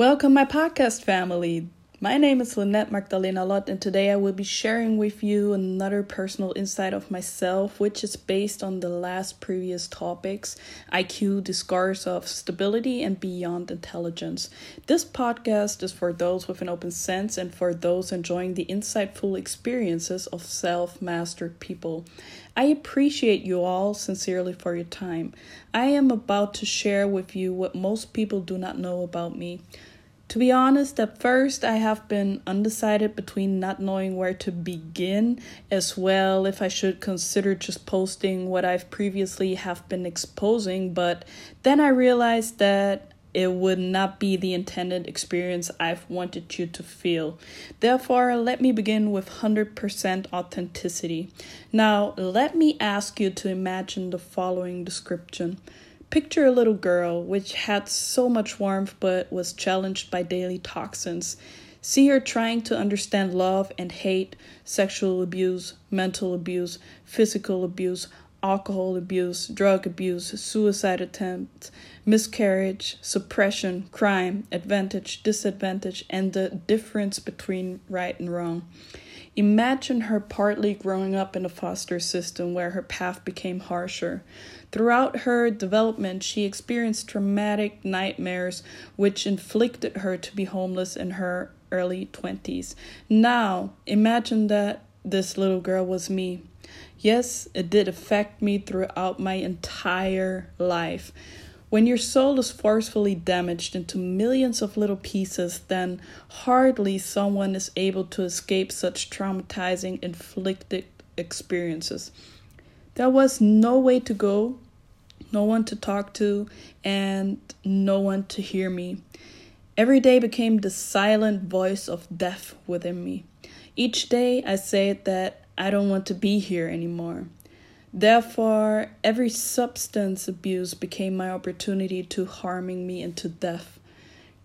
Welcome, my podcast family. My name is Lynette Magdalena Lott, and today I will be sharing with you another personal insight of myself, which is based on the last previous topics IQ, the scars of stability, and beyond intelligence. This podcast is for those with an open sense and for those enjoying the insightful experiences of self mastered people. I appreciate you all sincerely for your time. I am about to share with you what most people do not know about me. To be honest, at first I have been undecided between not knowing where to begin as well if I should consider just posting what I've previously have been exposing, but then I realized that it would not be the intended experience I've wanted you to feel. Therefore, let me begin with 100% authenticity. Now, let me ask you to imagine the following description. Picture a little girl which had so much warmth but was challenged by daily toxins. See her trying to understand love and hate, sexual abuse, mental abuse, physical abuse, alcohol abuse, drug abuse, suicide attempts, miscarriage, suppression, crime, advantage, disadvantage, and the difference between right and wrong. Imagine her partly growing up in a foster system where her path became harsher. Throughout her development, she experienced traumatic nightmares which inflicted her to be homeless in her early 20s. Now, imagine that this little girl was me. Yes, it did affect me throughout my entire life. When your soul is forcefully damaged into millions of little pieces, then hardly someone is able to escape such traumatizing inflicted experiences. There was no way to go, no one to talk to, and no one to hear me. Every day became the silent voice of death within me. Each day I said that I don't want to be here anymore. Therefore, every substance abuse became my opportunity to harming me into death.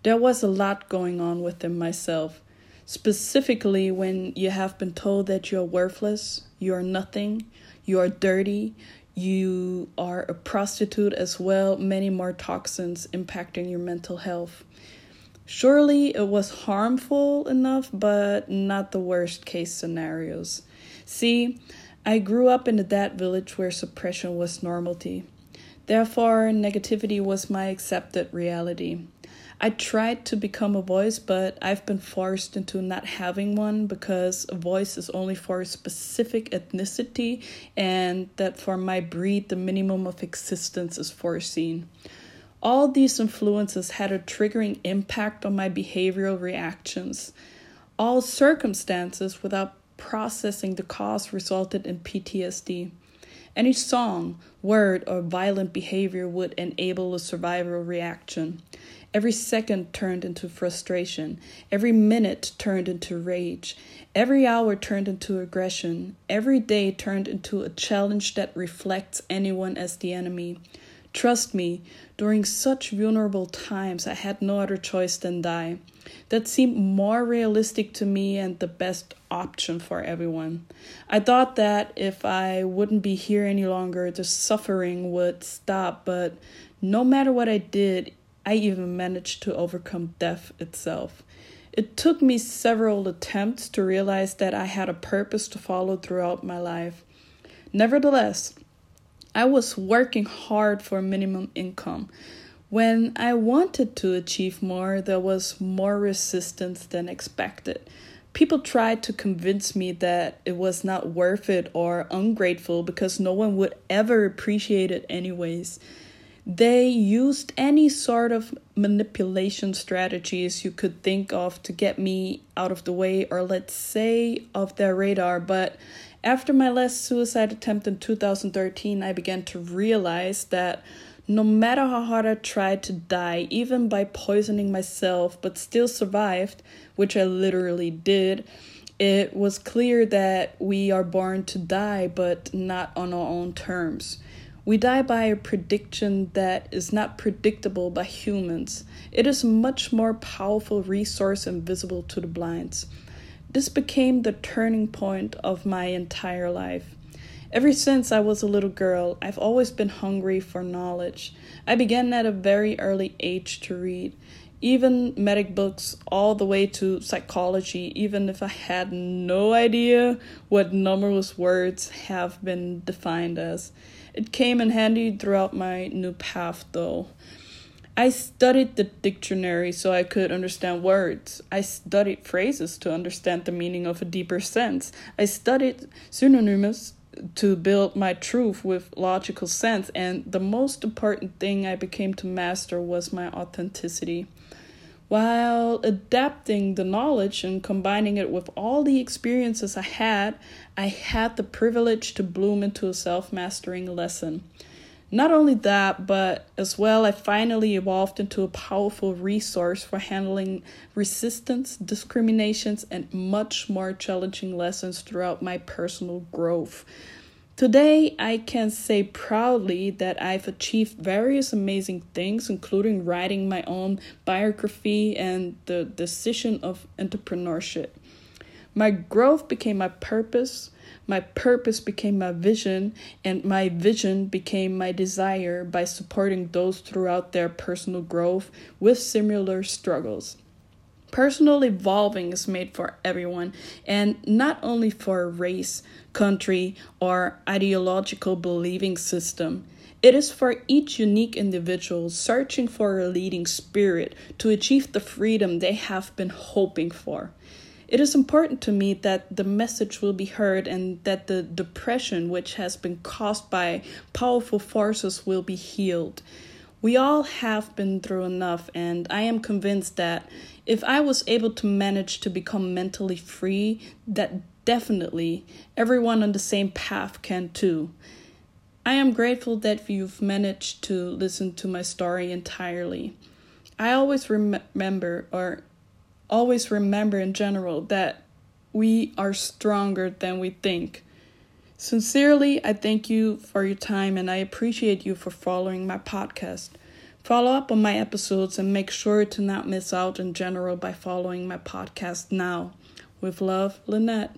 There was a lot going on within myself, specifically when you have been told that you're worthless, you're nothing, you're dirty, you are a prostitute as well, many more toxins impacting your mental health. Surely it was harmful enough, but not the worst case scenarios. See, I grew up in dad village where suppression was normality. Therefore, negativity was my accepted reality. I tried to become a voice, but I've been forced into not having one because a voice is only for a specific ethnicity, and that for my breed, the minimum of existence is foreseen. All these influences had a triggering impact on my behavioral reactions. All circumstances, without processing the cause resulted in PTSD. Any song, word, or violent behavior would enable a survival reaction. Every second turned into frustration. Every minute turned into rage. Every hour turned into aggression. Every day turned into a challenge that reflects anyone as the enemy. Trust me, during such vulnerable times, I had no other choice than die. That seemed more realistic to me and the best option for everyone. I thought that if I wouldn't be here any longer, the suffering would stop, but no matter what I did, I even managed to overcome death itself. It took me several attempts to realize that I had a purpose to follow throughout my life. Nevertheless, I was working hard for minimum income. When I wanted to achieve more, there was more resistance than expected. People tried to convince me that it was not worth it or ungrateful because no one would ever appreciate it, anyways. They used any sort of manipulation strategies you could think of to get me out of the way or, let's say, off their radar, but after my last suicide attempt in 2013, I began to realize that no matter how hard I tried to die, even by poisoning myself, but still survived, which I literally did, it was clear that we are born to die, but not on our own terms. We die by a prediction that is not predictable by humans. It is a much more powerful resource invisible to the blinds. This became the turning point of my entire life. Ever since I was a little girl, I've always been hungry for knowledge. I began at a very early age to read. even medic books, all the way to psychology, even if I had no idea what numerous words have been defined as. It came in handy throughout my new path, though. I studied the dictionary so I could understand words. I studied phrases to understand the meaning of a deeper sense. I studied synonyms to build my truth with logical sense, and the most important thing I became to master was my authenticity. While adapting the knowledge and combining it with all the experiences I had, I had the privilege to bloom into a self mastering lesson. Not only that, but as well, I finally evolved into a powerful resource for handling resistance, discriminations, and much more challenging lessons throughout my personal growth. Today, I can say proudly that I've achieved various amazing things, including writing my own biography and the decision of entrepreneurship. My growth became my purpose, my purpose became my vision, and my vision became my desire by supporting those throughout their personal growth with similar struggles. Personal evolving is made for everyone, and not only for race, country, or ideological believing system. It is for each unique individual searching for a leading spirit to achieve the freedom they have been hoping for. It is important to me that the message will be heard and that the depression which has been caused by powerful forces will be healed. We all have been through enough, and I am convinced that if I was able to manage to become mentally free, that definitely everyone on the same path can too. I am grateful that you've managed to listen to my story entirely. I always rem- remember, or always remember in general, that we are stronger than we think. Sincerely, I thank you for your time and I appreciate you for following my podcast. Follow up on my episodes and make sure to not miss out in general by following my podcast now. With love, Lynette.